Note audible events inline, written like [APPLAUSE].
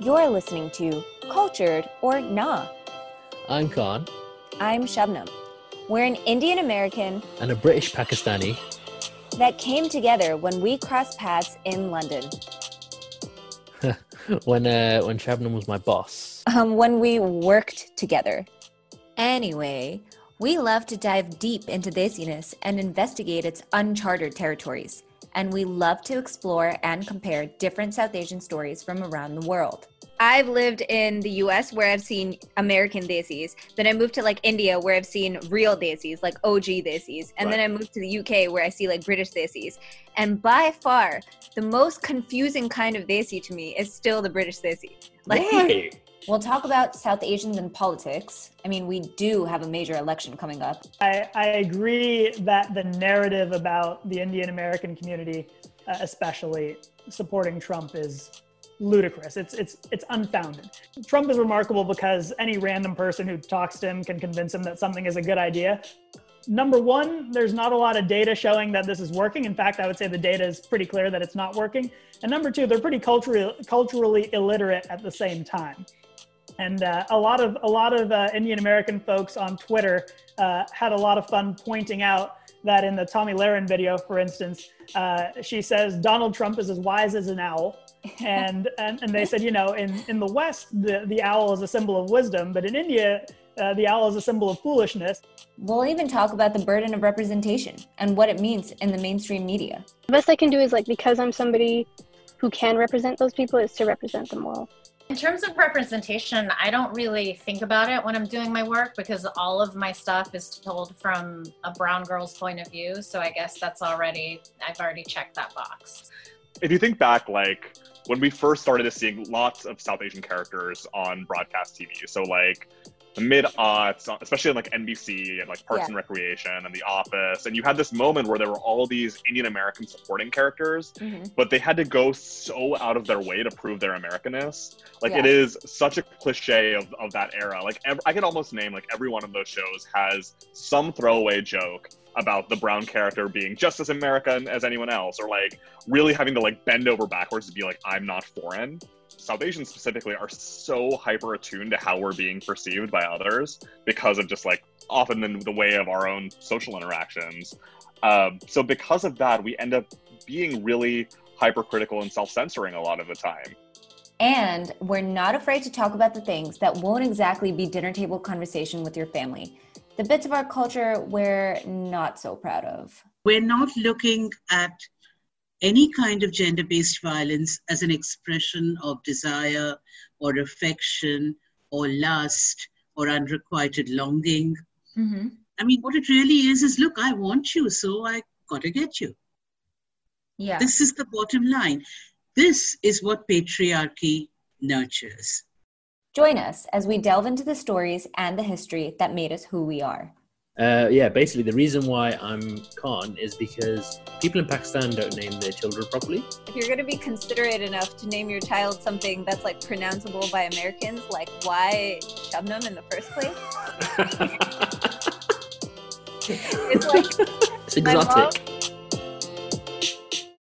You're listening to Cultured or Nah. I'm Khan. I'm Shabnam. We're an Indian American and a British Pakistani that came together when we crossed paths in London. [LAUGHS] when uh, when Shabnam was my boss. Um, when we worked together. Anyway, we love to dive deep into Desiness and investigate its uncharted territories. And we love to explore and compare different South Asian stories from around the world. I've lived in the US where I've seen American Desis. Then I moved to like India where I've seen real Desis, like OG Desis. And right. then I moved to the UK where I see like British Desis. And by far, the most confusing kind of Desi to me is still the British Desi. Like, Why? We'll talk about South Asians and politics. I mean, we do have a major election coming up. I, I agree that the narrative about the Indian American community, uh, especially supporting Trump, is ludicrous. It's it's it's unfounded. Trump is remarkable because any random person who talks to him can convince him that something is a good idea. Number one, there's not a lot of data showing that this is working. In fact, I would say the data is pretty clear that it's not working. And number two, they're pretty culturally culturally illiterate at the same time. And uh, a lot of a lot of uh, Indian American folks on Twitter uh, had a lot of fun pointing out that in the Tomi Lahren video, for instance, uh, she says Donald Trump is as wise as an owl, [LAUGHS] and, and and they said, you know, in in the West, the the owl is a symbol of wisdom, but in India, uh, the owl is a symbol of foolishness. We'll even talk about the burden of representation and what it means in the mainstream media. The best I can do is like because I'm somebody who can represent those people is to represent them well. In terms of representation, I don't really think about it when I'm doing my work because all of my stuff is told from a brown girl's point of view. So I guess that's already, I've already checked that box. If you think back, like when we first started seeing lots of South Asian characters on broadcast TV, so like the mid aughts, especially on like NBC and like Parks yeah. and Recreation and The Office. And you had this moment where there were all these Indian American supporting characters, mm-hmm. but they had to go so out of their way to prove their Americanness. Like yeah. it is such a cliche of, of that era. Like ev- I could almost name like every one of those shows has some throwaway joke about the brown character being just as American as anyone else, or like really having to like bend over backwards to be like, I'm not foreign. South Asians specifically are so hyper attuned to how we're being perceived by others because of just like often in the way of our own social interactions. Um, so because of that, we end up being really hypercritical and self-censoring a lot of the time. And we're not afraid to talk about the things that won't exactly be dinner table conversation with your family. The bits of our culture we're not so proud of. We're not looking at any kind of gender based violence as an expression of desire or affection or lust or unrequited longing. Mm-hmm. I mean, what it really is is look, I want you, so I got to get you. Yeah. This is the bottom line. This is what patriarchy nurtures. Join us as we delve into the stories and the history that made us who we are. Uh, yeah, basically, the reason why I'm Khan is because people in Pakistan don't name their children properly. If you're going to be considerate enough to name your child something that's like pronounceable by Americans, like why Shabnam in the first place? [LAUGHS] it's like it's exotic.